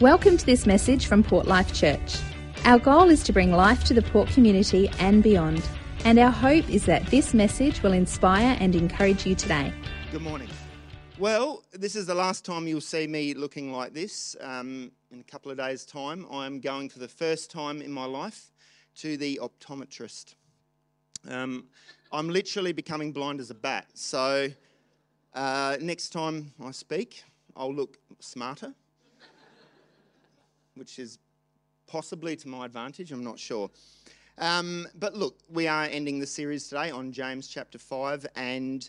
Welcome to this message from Port Life Church. Our goal is to bring life to the Port community and beyond, and our hope is that this message will inspire and encourage you today. Good morning. Well, this is the last time you'll see me looking like this. Um, in a couple of days' time, I'm going for the first time in my life to the optometrist. Um, I'm literally becoming blind as a bat. So uh, next time I speak, I'll look smarter, which is possibly to my advantage. I'm not sure. Um, but look, we are ending the series today on James chapter 5 and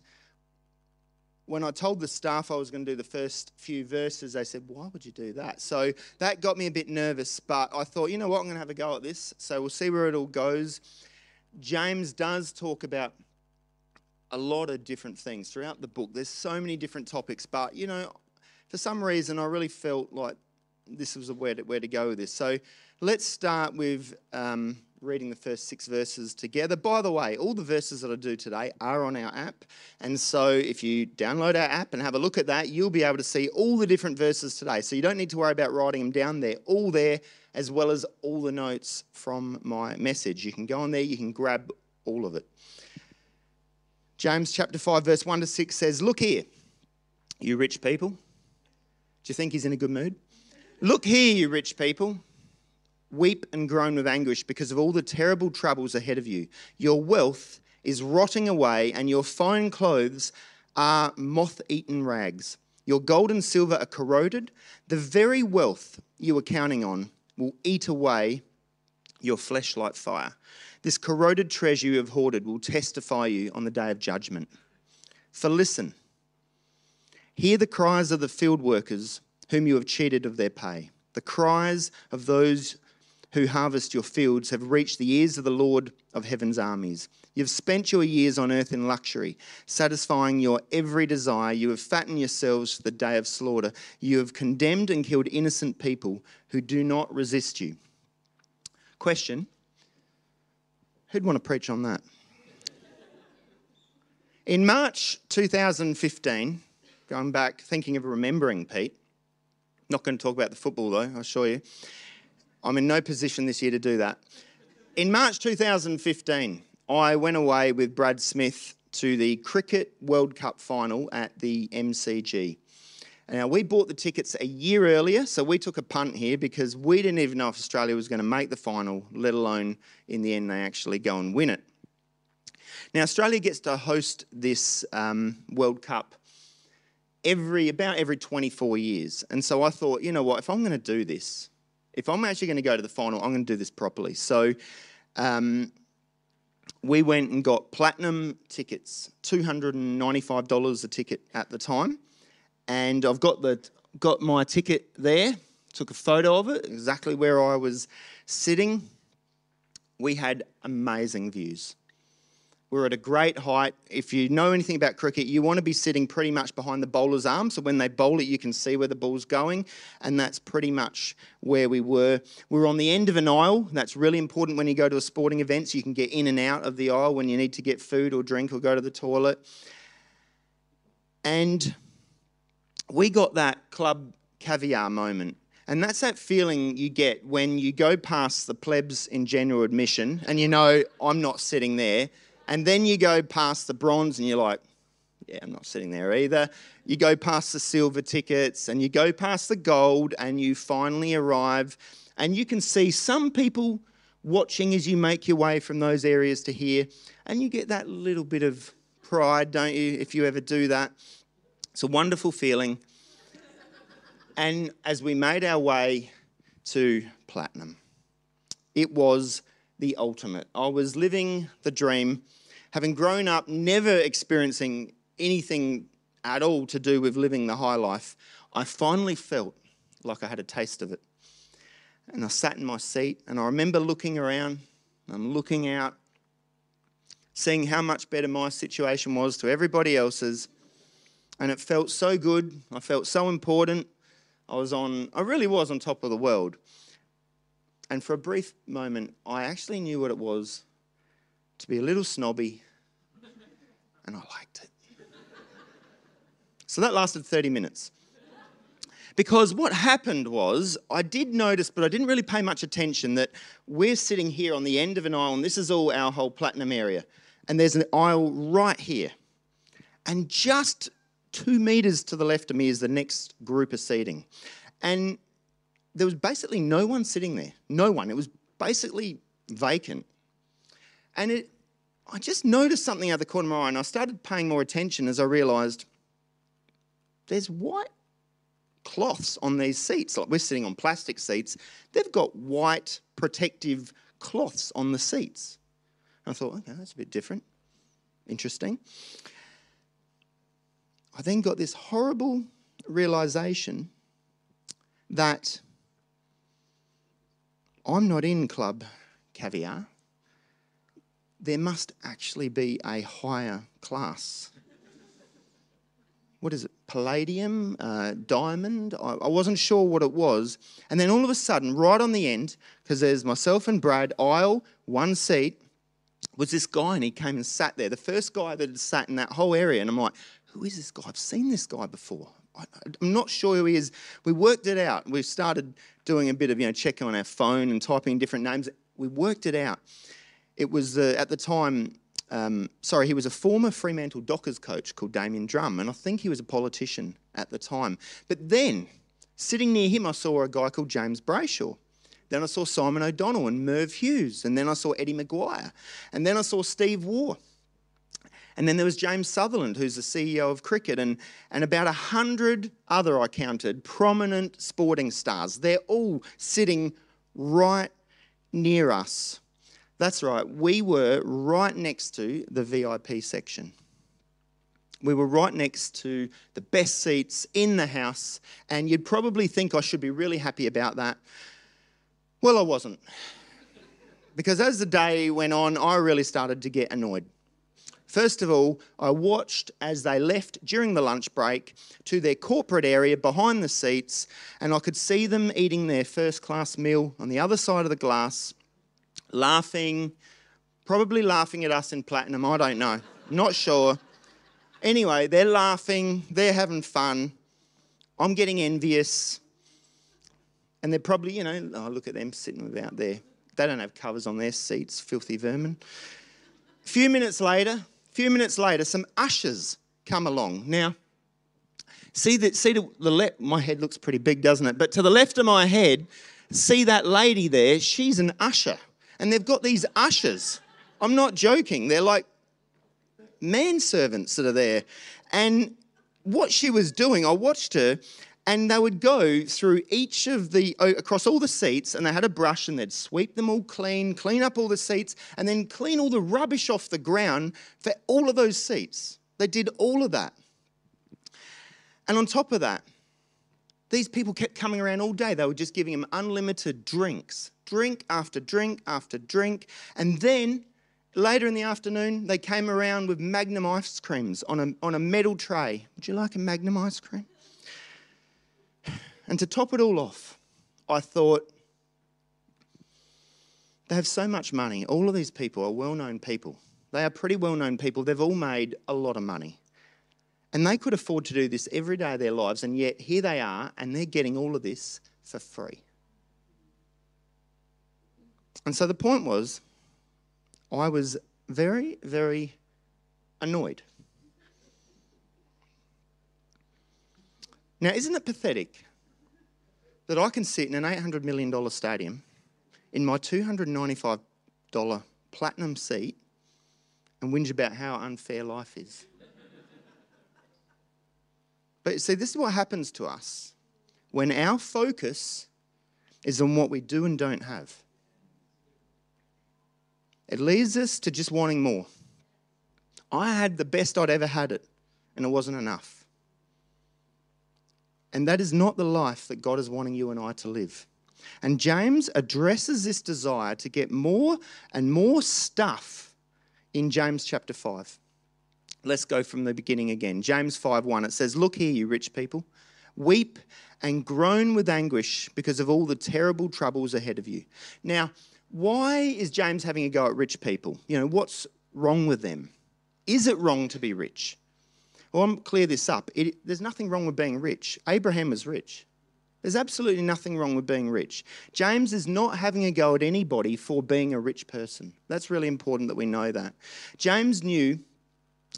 when I told the staff I was going to do the first few verses, they said, Why would you do that? So that got me a bit nervous, but I thought, you know what, I'm going to have a go at this. So we'll see where it all goes. James does talk about a lot of different things throughout the book. There's so many different topics, but you know, for some reason, I really felt like this was where to, where to go with this. So let's start with um, reading the first six verses together. By the way, all the verses that I do today are on our app. And so if you download our app and have a look at that, you'll be able to see all the different verses today. So you don't need to worry about writing them down. They're all there, as well as all the notes from my message. You can go on there, you can grab all of it. James chapter 5, verse 1 to 6 says, Look here, you rich people. Do you think he's in a good mood? Look here, you rich people. Weep and groan with anguish because of all the terrible troubles ahead of you. Your wealth is rotting away, and your fine clothes are moth eaten rags. Your gold and silver are corroded. The very wealth you were counting on will eat away your flesh like fire. This corroded treasure you have hoarded will testify you on the day of judgment. For listen, hear the cries of the field workers whom you have cheated of their pay. The cries of those who harvest your fields have reached the ears of the Lord of heaven's armies. You've spent your years on earth in luxury, satisfying your every desire. You have fattened yourselves for the day of slaughter. You have condemned and killed innocent people who do not resist you. Question Who'd want to preach on that? In March 2015, going back, thinking of remembering Pete, not going to talk about the football though, I assure you. I'm in no position this year to do that. In March 2015, I went away with Brad Smith to the Cricket World Cup final at the MCG. Now, we bought the tickets a year earlier, so we took a punt here because we didn't even know if Australia was going to make the final, let alone in the end they actually go and win it. Now, Australia gets to host this um, World Cup every about every 24 years, and so I thought, you know what, if I'm going to do this, if I'm actually going to go to the final, I'm going to do this properly. So um, we went and got platinum tickets, $295 a ticket at the time. And I've got, the, got my ticket there, took a photo of it, exactly where I was sitting. We had amazing views. We're at a great height. If you know anything about cricket, you want to be sitting pretty much behind the bowler's arm. So when they bowl it, you can see where the ball's going. And that's pretty much where we were. We were on the end of an aisle. That's really important when you go to a sporting event. So you can get in and out of the aisle when you need to get food or drink or go to the toilet. And we got that club caviar moment. And that's that feeling you get when you go past the plebs in general admission and you know, I'm not sitting there and then you go past the bronze and you're like, yeah, I'm not sitting there either. You go past the silver tickets and you go past the gold and you finally arrive. And you can see some people watching as you make your way from those areas to here. And you get that little bit of pride, don't you, if you ever do that? It's a wonderful feeling. and as we made our way to platinum, it was the ultimate. I was living the dream having grown up never experiencing anything at all to do with living the high life, I finally felt like I had a taste of it. And I sat in my seat and I remember looking around, I'm looking out, seeing how much better my situation was to everybody else's. And it felt so good. I felt so important. I was on, I really was on top of the world. And for a brief moment, I actually knew what it was to be a little snobby, and I liked it. So that lasted 30 minutes. Because what happened was, I did notice, but I didn't really pay much attention, that we're sitting here on the end of an aisle, and this is all our whole platinum area. And there's an aisle right here. And just two metres to the left of me is the next group of seating. And there was basically no one sitting there. No one. It was basically vacant. And it, I just noticed something out of the corner of my eye, and I started paying more attention as I realised there's white cloths on these seats. Like we're sitting on plastic seats, they've got white protective cloths on the seats. And I thought, okay, that's a bit different. Interesting. I then got this horrible realization that I'm not in Club Caviar. There must actually be a higher class what is it, palladium, uh, diamond. I, I, wasn't sure what it was. And then all of a sudden, right on the end, because there's myself and Brad, aisle, one seat, was this guy, and he came and sat there. The first guy that had sat in that whole area. And I'm like, who is this guy? I've seen this guy before. I, I'm not sure who he is. We worked it out. We started doing a bit of, you know, checking on our phone and typing in different names. We worked it out. It was, uh, at the time, um, sorry, he was a former Fremantle Dockers coach called Damian Drum, and I think he was a politician at the time. But then, sitting near him, I saw a guy called James Brayshaw. Then I saw Simon O'Donnell and Merv Hughes, and then I saw Eddie McGuire, and then I saw Steve Waugh. And then there was James Sutherland, who's the CEO of cricket, and, and about a hundred other, I counted, prominent sporting stars. They're all sitting right near us. That's right, we were right next to the VIP section. We were right next to the best seats in the house, and you'd probably think I should be really happy about that. Well, I wasn't. Because as the day went on, I really started to get annoyed. First of all, I watched as they left during the lunch break to their corporate area behind the seats, and I could see them eating their first class meal on the other side of the glass laughing, probably laughing at us in platinum. I don't know. Not sure. Anyway, they're laughing, they're having fun. I'm getting envious. And they're probably, you know, oh, look at them sitting out there. They don't have covers on their seats, filthy vermin. A few minutes later, a few minutes later, some ushers come along. Now, see that see the left, my head looks pretty big, doesn't it? But to the left of my head, see that lady there, she's an usher and they've got these ushers. I'm not joking. They're like manservants that are there. And what she was doing, I watched her, and they would go through each of the, across all the seats, and they had a brush and they'd sweep them all clean, clean up all the seats, and then clean all the rubbish off the ground for all of those seats. They did all of that. And on top of that, these people kept coming around all day. They were just giving them unlimited drinks, drink after drink after drink. And then later in the afternoon, they came around with Magnum ice creams on a, on a metal tray. Would you like a Magnum ice cream? And to top it all off, I thought, they have so much money. All of these people are well known people. They are pretty well known people. They've all made a lot of money. And they could afford to do this every day of their lives, and yet here they are, and they're getting all of this for free. And so the point was, I was very, very annoyed. Now, isn't it pathetic that I can sit in an $800 million stadium in my $295 platinum seat and whinge about how unfair life is? But see, this is what happens to us when our focus is on what we do and don't have. It leads us to just wanting more. I had the best I'd ever had it, and it wasn't enough. And that is not the life that God is wanting you and I to live. And James addresses this desire to get more and more stuff in James chapter 5. Let's go from the beginning again. James 5:1 it says, "Look here, you rich people, weep and groan with anguish because of all the terrible troubles ahead of you." Now, why is James having a go at rich people? You know, what's wrong with them? Is it wrong to be rich? Well, I'm clear this up. It, there's nothing wrong with being rich. Abraham was rich. There's absolutely nothing wrong with being rich. James is not having a go at anybody for being a rich person. That's really important that we know that. James knew,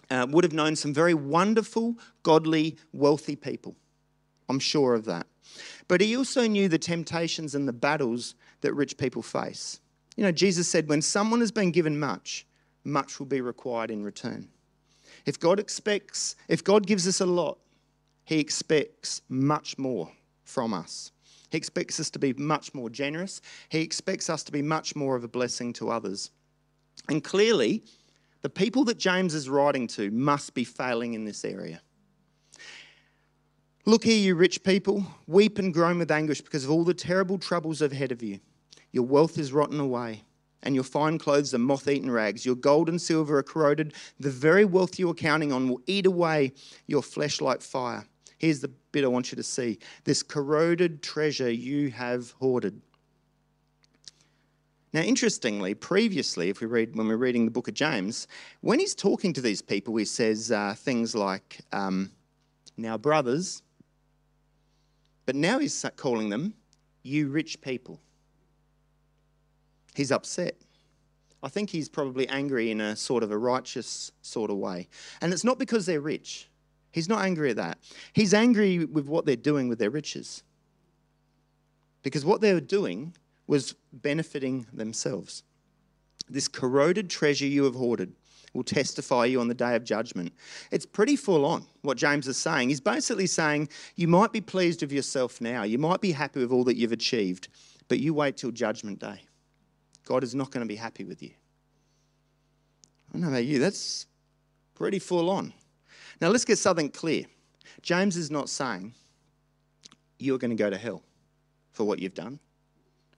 uh, would have known some very wonderful, godly, wealthy people. I'm sure of that. But he also knew the temptations and the battles that rich people face. You know, Jesus said, when someone has been given much, much will be required in return. If God expects, if God gives us a lot, he expects much more from us. He expects us to be much more generous. He expects us to be much more of a blessing to others. And clearly, the people that James is writing to must be failing in this area. Look here, you rich people, weep and groan with anguish because of all the terrible troubles ahead of you. Your wealth is rotten away, and your fine clothes are moth eaten rags. Your gold and silver are corroded. The very wealth you are counting on will eat away your flesh like fire. Here's the bit I want you to see this corroded treasure you have hoarded. Now, interestingly, previously, if we read when we're reading the book of James, when he's talking to these people, he says uh, things like, um, "Now, brothers, but now he's calling them, you rich people. He's upset. I think he's probably angry in a sort of a righteous sort of way. And it's not because they're rich. He's not angry at that. He's angry with what they're doing with their riches. Because what they were doing was benefiting themselves. This corroded treasure you have hoarded will testify you on the day of judgment. It's pretty full on what James is saying. He's basically saying you might be pleased with yourself now, you might be happy with all that you've achieved, but you wait till judgment day. God is not going to be happy with you. I don't know about you, that's pretty full on. Now let's get something clear. James is not saying you're going to go to hell for what you've done.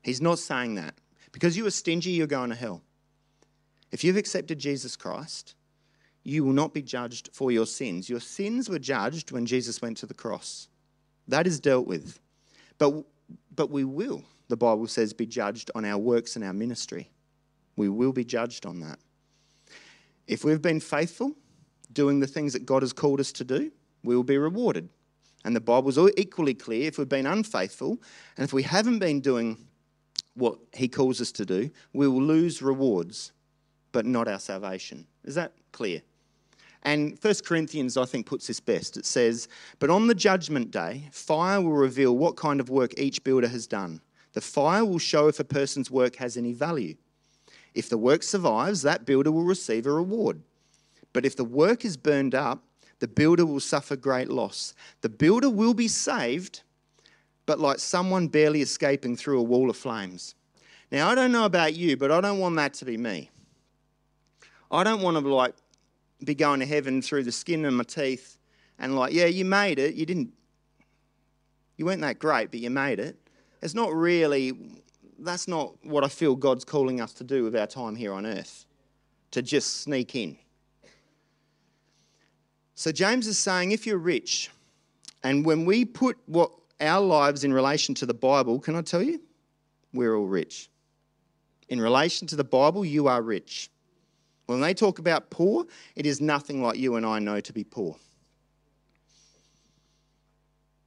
He's not saying that. Because you were stingy, you're going to hell. If you've accepted Jesus Christ, you will not be judged for your sins. Your sins were judged when Jesus went to the cross. That is dealt with. But, but we will, the Bible says, be judged on our works and our ministry. We will be judged on that. If we've been faithful, doing the things that God has called us to do, we will be rewarded. And the Bible's equally clear if we've been unfaithful and if we haven't been doing what He calls us to do, we will lose rewards but not our salvation. Is that clear? And 1 Corinthians, I think, puts this best. It says, But on the judgment day, fire will reveal what kind of work each builder has done. The fire will show if a person's work has any value. If the work survives, that builder will receive a reward. But if the work is burned up, the builder will suffer great loss. The builder will be saved, but like someone barely escaping through a wall of flames. Now, I don't know about you, but I don't want that to be me. I don't want to like be going to heaven through the skin of my teeth and like, yeah, you made it. You didn't, you weren't that great, but you made it. It's not really, that's not what I feel God's calling us to do with our time here on earth, to just sneak in. So James is saying if you're rich, and when we put what our lives in relation to the Bible, can I tell you? We're all rich. In relation to the Bible, you are rich. When they talk about poor, it is nothing like you and I know to be poor.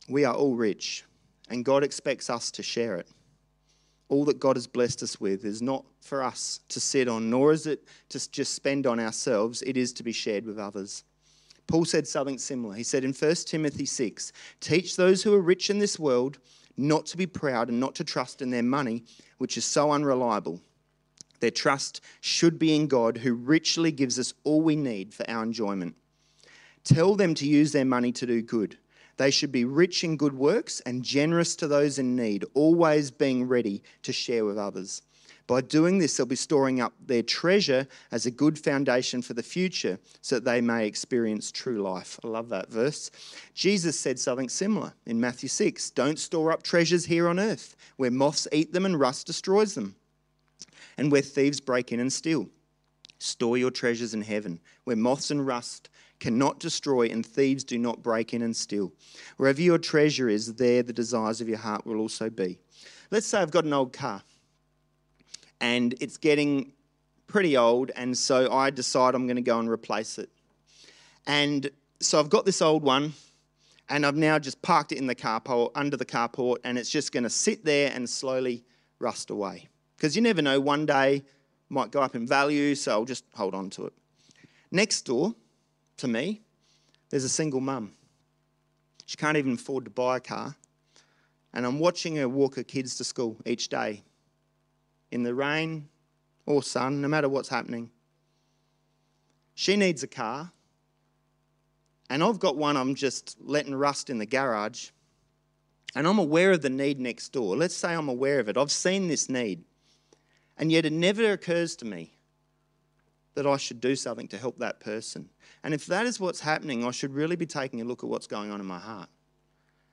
We are all rich, and God expects us to share it. All that God has blessed us with is not for us to sit on, nor is it to just spend on ourselves, it is to be shared with others. Paul said something similar. He said in 1 Timothy 6 Teach those who are rich in this world not to be proud and not to trust in their money, which is so unreliable their trust should be in God, who richly gives us all we need for our enjoyment. Tell them to use their money to do good. They should be rich in good works and generous to those in need, always being ready to share with others. By doing this, they'll be storing up their treasure as a good foundation for the future so that they may experience true life. I love that verse. Jesus said something similar in Matthew 6 Don't store up treasures here on earth where moths eat them and rust destroys them and where thieves break in and steal. Store your treasures in heaven, where moths and rust cannot destroy and thieves do not break in and steal. Wherever your treasure is, there the desires of your heart will also be. Let's say I've got an old car and it's getting pretty old, and so I decide I'm going to go and replace it. And so I've got this old one, And I've now just parked it in the carport, under the carport, and it's just going to sit there and slowly rust away. Because you never know, one day might go up in value, so I'll just hold on to it. Next door to me, there's a single mum. She can't even afford to buy a car. And I'm watching her walk her kids to school each day in the rain or sun, no matter what's happening. She needs a car. And I've got one I'm just letting rust in the garage. And I'm aware of the need next door. Let's say I'm aware of it. I've seen this need. And yet it never occurs to me that I should do something to help that person. And if that is what's happening, I should really be taking a look at what's going on in my heart.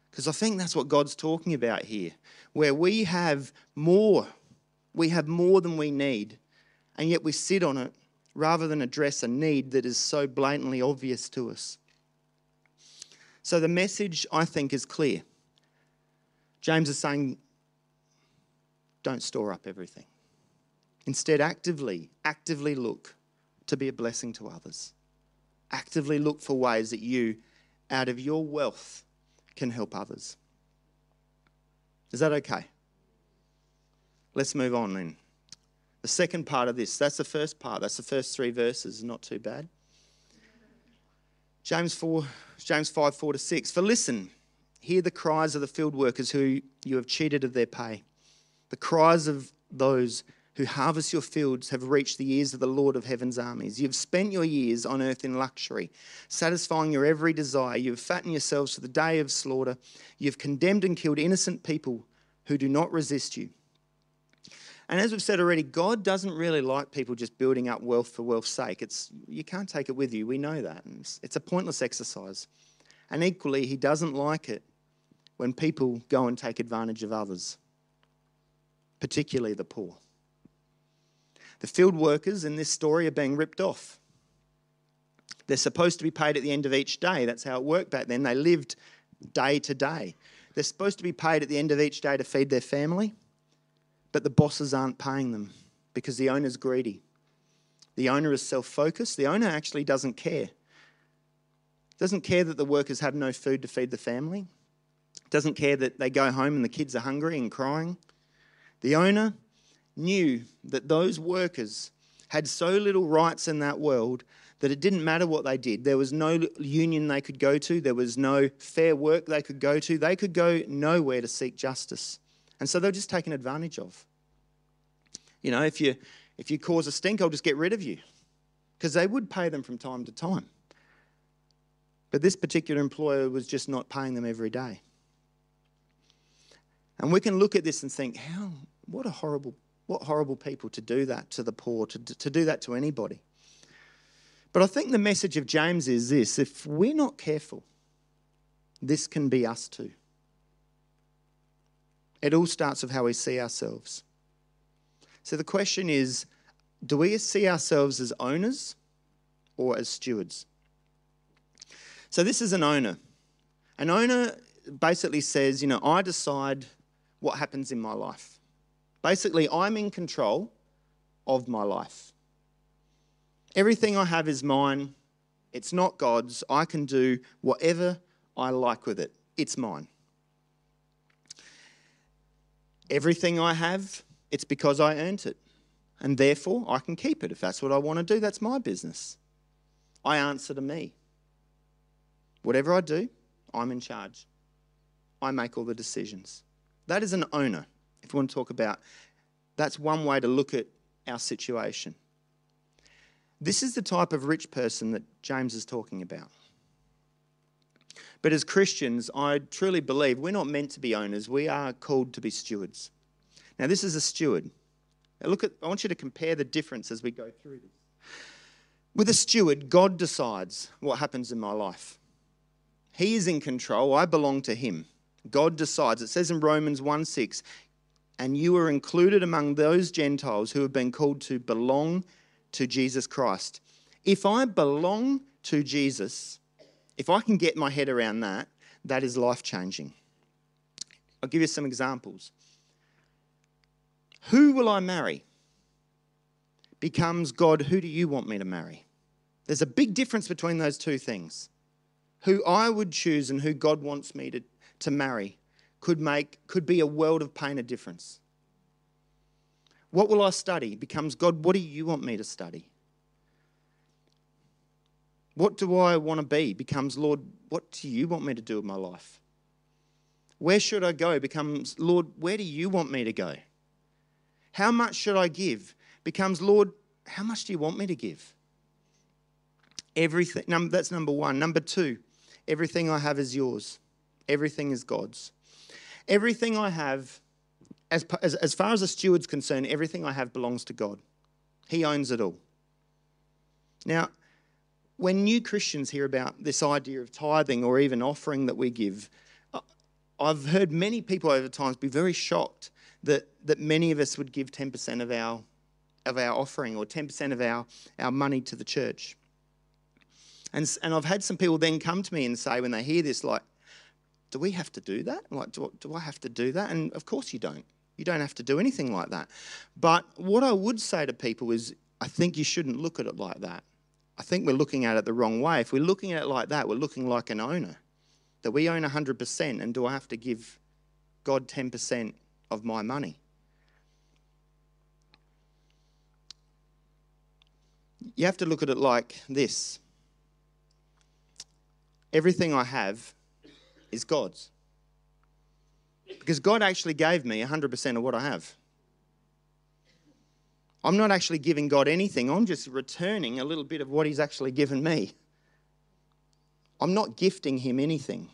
Because I think that's what God's talking about here, where we have more, we have more than we need, and yet we sit on it rather than address a need that is so blatantly obvious to us. So the message, I think, is clear. James is saying, don't store up everything. Instead, actively, actively look to be a blessing to others. Actively look for ways that you, out of your wealth, can help others. Is that okay? Let's move on then. The second part of this, that's the first part, that's the first three verses, not too bad. James 4, James 5, 4 to 6. For listen, hear the cries of the field workers who you have cheated of their pay. The cries of those who harvest your fields have reached the ears of the Lord of heaven's armies. You've spent your years on earth in luxury, satisfying your every desire. You've fattened yourselves to the day of slaughter. You've condemned and killed innocent people who do not resist you. And as we've said already, God doesn't really like people just building up wealth for wealth's sake. It's, you can't take it with you. We know that. It's, it's a pointless exercise. And equally, He doesn't like it when people go and take advantage of others, particularly the poor. The field workers in this story are being ripped off. They're supposed to be paid at the end of each day. That's how it worked back then. They lived day to day. They're supposed to be paid at the end of each day to feed their family. But the bosses aren't paying them because the owner's greedy. The owner is self focused. The owner actually doesn't care. Doesn't care that the workers have no food to feed the family. Doesn't care that they go home and the kids are hungry and crying. The owner knew that those workers had so little rights in that world that it didn't matter what they did. There was no union they could go to, there was no fair work they could go to. They could go nowhere to seek justice. And so they were just taken advantage of. You know, if you if you cause a stink, I'll just get rid of you. Because they would pay them from time to time. But this particular employer was just not paying them every day. And we can look at this and think, how what a horrible what horrible people to do that to the poor, to, to do that to anybody. But I think the message of James is this if we're not careful, this can be us too. It all starts with how we see ourselves. So the question is do we see ourselves as owners or as stewards? So this is an owner. An owner basically says, you know, I decide what happens in my life. Basically, I'm in control of my life. Everything I have is mine. It's not God's. I can do whatever I like with it. It's mine. Everything I have, it's because I earned it. And therefore, I can keep it. If that's what I want to do, that's my business. I answer to me. Whatever I do, I'm in charge. I make all the decisions. That is an owner, if you want to talk about. That's one way to look at our situation. This is the type of rich person that James is talking about. But as Christians, I truly believe we're not meant to be owners, we are called to be stewards. Now, this is a steward. Now look at, I want you to compare the difference as we go through this. With a steward, God decides what happens in my life. He is in control, I belong to Him. God decides. It says in Romans 1 6, and you are included among those Gentiles who have been called to belong to Jesus Christ. If I belong to Jesus, if I can get my head around that, that is life changing. I'll give you some examples. Who will I marry? Becomes God, who do you want me to marry? There's a big difference between those two things. who I would choose and who God wants me to, to marry could make could be a world of pain a difference. What will I study becomes God, what do you want me to study? What do I want to be becomes Lord, what do you want me to do with my life? Where should I go becomes Lord, where do you want me to go? How much should I give becomes Lord, how much do you want me to give? Everything, that's number one. Number two, everything I have is yours. Everything is God's. Everything I have, as, as, as far as a steward's concerned, everything I have belongs to God. He owns it all. Now, when new Christians hear about this idea of tithing or even offering that we give, I've heard many people over times be very shocked that, that many of us would give 10% of our, of our offering or 10% of our, our money to the church. And, and I've had some people then come to me and say, when they hear this, like, do we have to do that? Like, do, do I have to do that? And of course you don't. You don't have to do anything like that. But what I would say to people is, I think you shouldn't look at it like that. I think we're looking at it the wrong way. If we're looking at it like that, we're looking like an owner. That we own 100%, and do I have to give God 10% of my money? You have to look at it like this everything I have is God's. Because God actually gave me 100% of what I have. I'm not actually giving God anything, I'm just returning a little bit of what He's actually given me. I'm not gifting Him anything.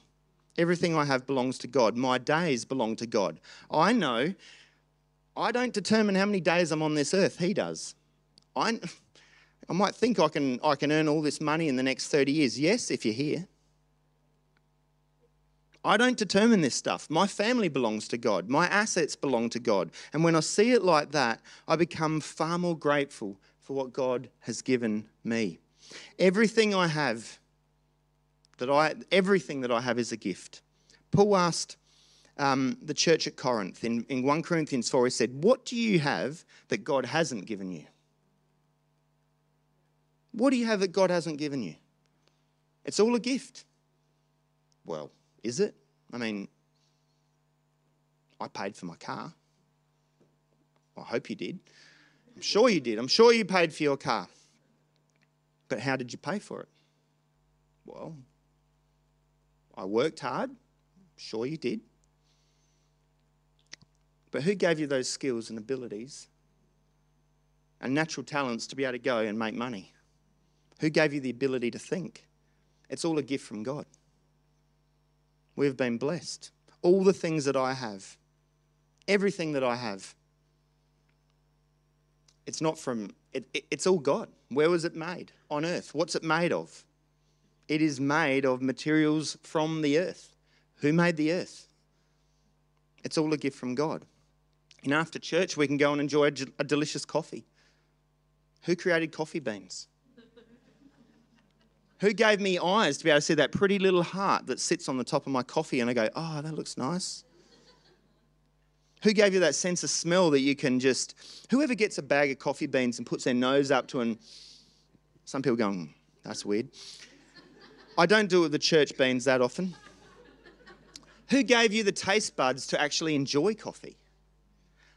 Everything I have belongs to God. My days belong to God. I know I don't determine how many days I'm on this earth, He does. I, I might think I can, I can earn all this money in the next 30 years. Yes, if you're here. I don't determine this stuff. My family belongs to God. My assets belong to God. And when I see it like that, I become far more grateful for what God has given me. Everything I have, that I, everything that I have is a gift. Paul asked um, the church at Corinth in, in 1 Corinthians 4, he said, What do you have that God hasn't given you? What do you have that God hasn't given you? It's all a gift. Well, is it? I mean, I paid for my car. I hope you did. I'm sure you did. I'm sure you paid for your car. But how did you pay for it? Well, I worked hard. Sure you did. But who gave you those skills and abilities and natural talents to be able to go and make money? Who gave you the ability to think? It's all a gift from God. We've been blessed. All the things that I have, everything that I have, it's not from, it, it, it's all God. Where was it made? On earth. What's it made of? It is made of materials from the earth. Who made the earth? It's all a gift from God. And after church, we can go and enjoy a, a delicious coffee. Who created coffee beans? Who gave me eyes to be able to see that pretty little heart that sits on the top of my coffee and I go, oh, that looks nice? Who gave you that sense of smell that you can just, whoever gets a bag of coffee beans and puts their nose up to and some people going, hmm, that's weird. I don't do it with the church beans that often. Who gave you the taste buds to actually enjoy coffee?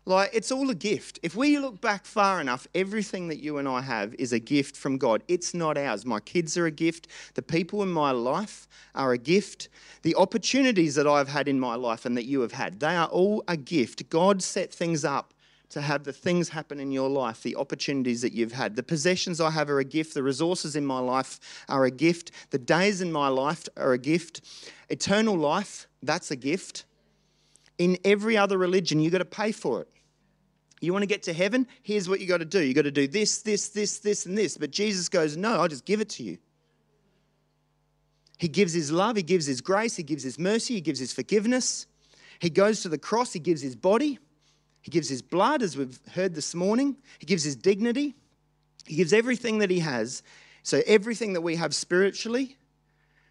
Like, it's all a gift. If we look back far enough, everything that you and I have is a gift from God. It's not ours. My kids are a gift. The people in my life are a gift. The opportunities that I've had in my life and that you have had, they are all a gift. God set things up to have the things happen in your life, the opportunities that you've had. The possessions I have are a gift. The resources in my life are a gift. The days in my life are a gift. Eternal life, that's a gift. In every other religion, you've got to pay for it. You want to get to heaven? Here's what you got to do. You got to do this, this, this, this, and this. But Jesus goes, No, I'll just give it to you. He gives his love, he gives his grace, he gives his mercy, he gives his forgiveness. He goes to the cross, he gives his body, he gives his blood, as we've heard this morning, he gives his dignity, he gives everything that he has. So, everything that we have spiritually,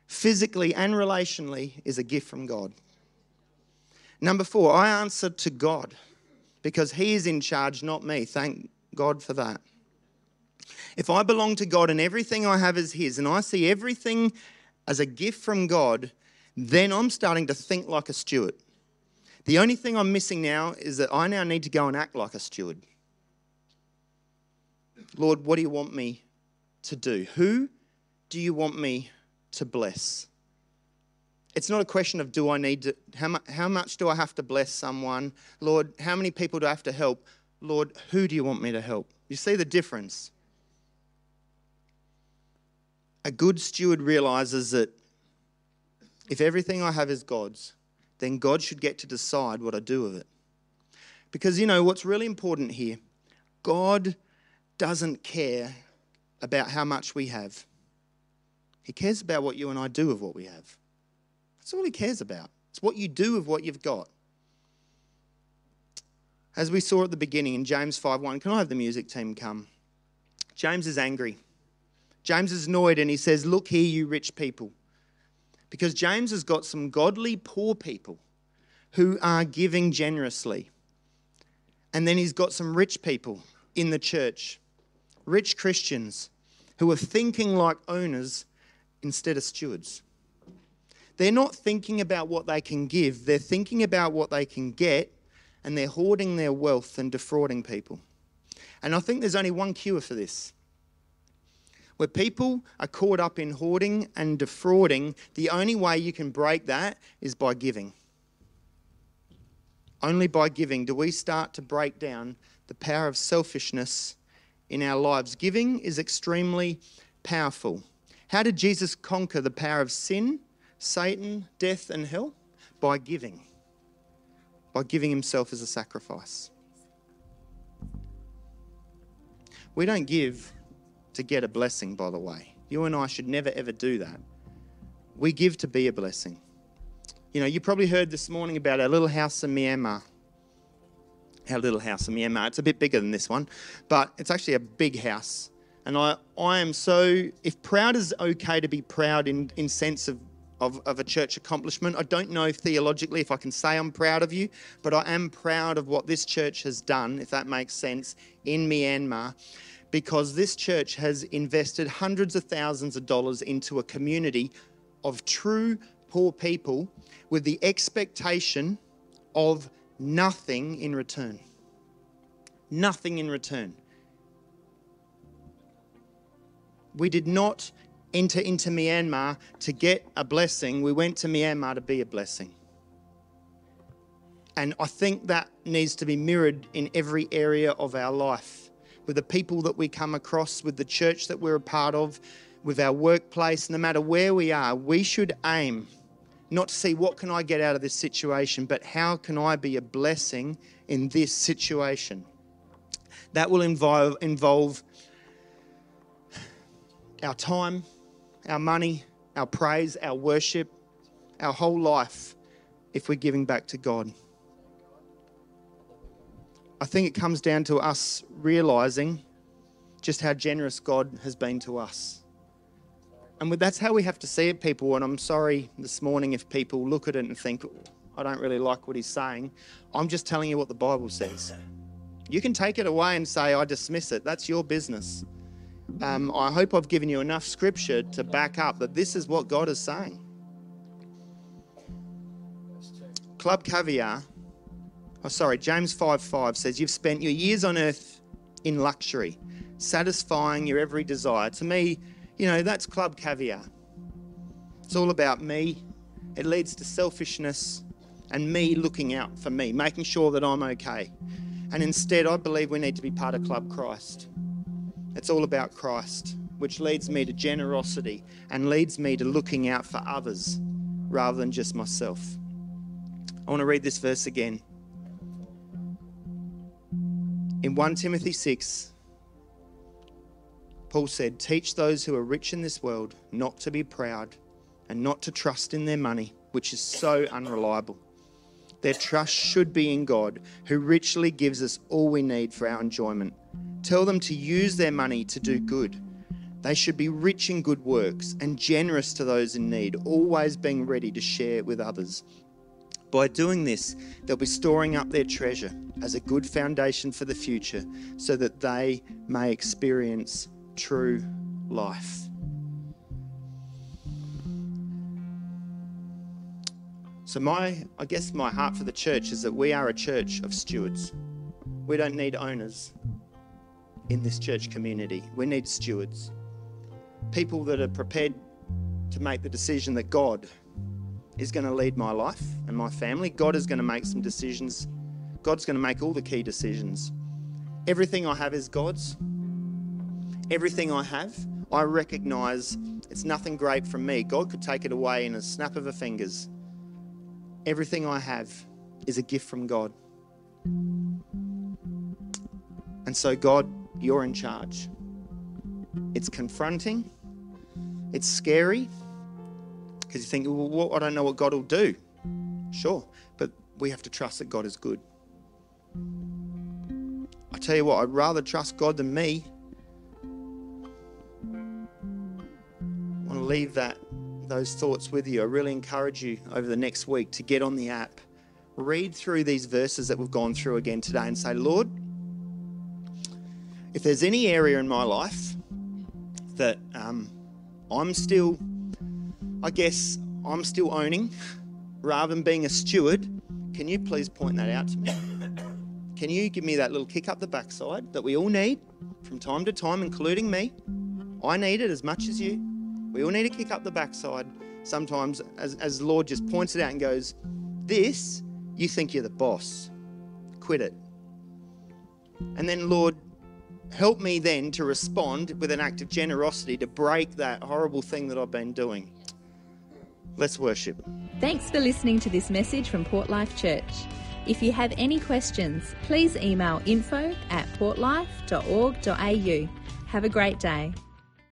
physically, and relationally is a gift from God. Number four, I answer to God because He is in charge, not me. Thank God for that. If I belong to God and everything I have is His, and I see everything as a gift from God, then I'm starting to think like a steward. The only thing I'm missing now is that I now need to go and act like a steward. Lord, what do you want me to do? Who do you want me to bless? It's not a question of do I need to, how, mu- how much do I have to bless someone? Lord, how many people do I have to help? Lord, who do you want me to help? You see the difference? A good steward realizes that if everything I have is God's, then God should get to decide what I do with it. Because, you know, what's really important here God doesn't care about how much we have, He cares about what you and I do with what we have. That's all He cares about. It's what you do with what you've got. As we saw at the beginning in James 5:1, can I have the music team come? James is angry. James is annoyed and he says, Look here, you rich people. Because James has got some godly poor people who are giving generously. And then he's got some rich people in the church, rich Christians who are thinking like owners instead of stewards. They're not thinking about what they can give, they're thinking about what they can get, and they're hoarding their wealth and defrauding people. And I think there's only one cure for this where people are caught up in hoarding and defrauding, the only way you can break that is by giving. Only by giving do we start to break down the power of selfishness in our lives. Giving is extremely powerful. How did Jesus conquer the power of sin, Satan, death, and hell? By giving. By giving himself as a sacrifice. We don't give to get a blessing, by the way. You and I should never ever do that. We give to be a blessing. You know, you probably heard this morning about our little house in Myanmar. Our little house in Myanmar. It's a bit bigger than this one, but it's actually a big house. And I, I am so, if proud is okay to be proud in, in sense of, of, of a church accomplishment, I don't know theologically if I can say I'm proud of you, but I am proud of what this church has done, if that makes sense, in Myanmar because this church has invested hundreds of thousands of dollars into a community of true poor people with the expectation of nothing in return. Nothing in return. We did not enter into Myanmar to get a blessing, we went to Myanmar to be a blessing. And I think that needs to be mirrored in every area of our life with the people that we come across, with the church that we're a part of, with our workplace, no matter where we are, we should aim not to see what can I get out of this situation, but how can I be a blessing in this situation. That will involve, involve our time, our money, our praise, our worship, our whole life if we're giving back to God. I think it comes down to us realizing just how generous God has been to us. And that's how we have to see it, people. And I'm sorry this morning if people look at it and think, oh, I don't really like what he's saying. I'm just telling you what the Bible says. You can take it away and say, I dismiss it. That's your business. Um, I hope I've given you enough scripture to back up that this is what God is saying. Club Caviar oh, sorry, James 5 5 says, You've spent your years on earth in luxury, satisfying your every desire. To me, you know, that's club caviar. It's all about me. It leads to selfishness and me looking out for me, making sure that I'm okay. And instead, I believe we need to be part of Club Christ. It's all about Christ, which leads me to generosity and leads me to looking out for others rather than just myself. I want to read this verse again. In 1 Timothy 6, Paul said, Teach those who are rich in this world not to be proud and not to trust in their money, which is so unreliable. Their trust should be in God, who richly gives us all we need for our enjoyment. Tell them to use their money to do good. They should be rich in good works and generous to those in need, always being ready to share with others. By doing this, they'll be storing up their treasure as a good foundation for the future so that they may experience true life. So, my, I guess my heart for the church is that we are a church of stewards. We don't need owners in this church community, we need stewards. People that are prepared to make the decision that God is going to lead my life and my family. God is going to make some decisions. God's going to make all the key decisions. Everything I have is God's. Everything I have, I recognize it's nothing great from me. God could take it away in a snap of a fingers. Everything I have is a gift from God. And so, God, you're in charge. It's confronting, it's scary, because you think, well, I don't know what God will do. Sure, but we have to trust that God is good. I tell you what, I'd rather trust God than me. I want to leave that those thoughts with you. I really encourage you over the next week to get on the app, read through these verses that we've gone through again today, and say, Lord, if there's any area in my life that um, I'm still, I guess, I'm still owning rather than being a steward, can you please point that out to me? Can you give me that little kick up the backside that we all need from time to time, including me? I need it as much as you. We all need to kick up the backside sometimes as, as Lord just points it out and goes, This, you think you're the boss. Quit it. And then, Lord, help me then to respond with an act of generosity to break that horrible thing that I've been doing. Let's worship. Thanks for listening to this message from Port Life Church. If you have any questions, please email info at portlife.org.au. Have a great day.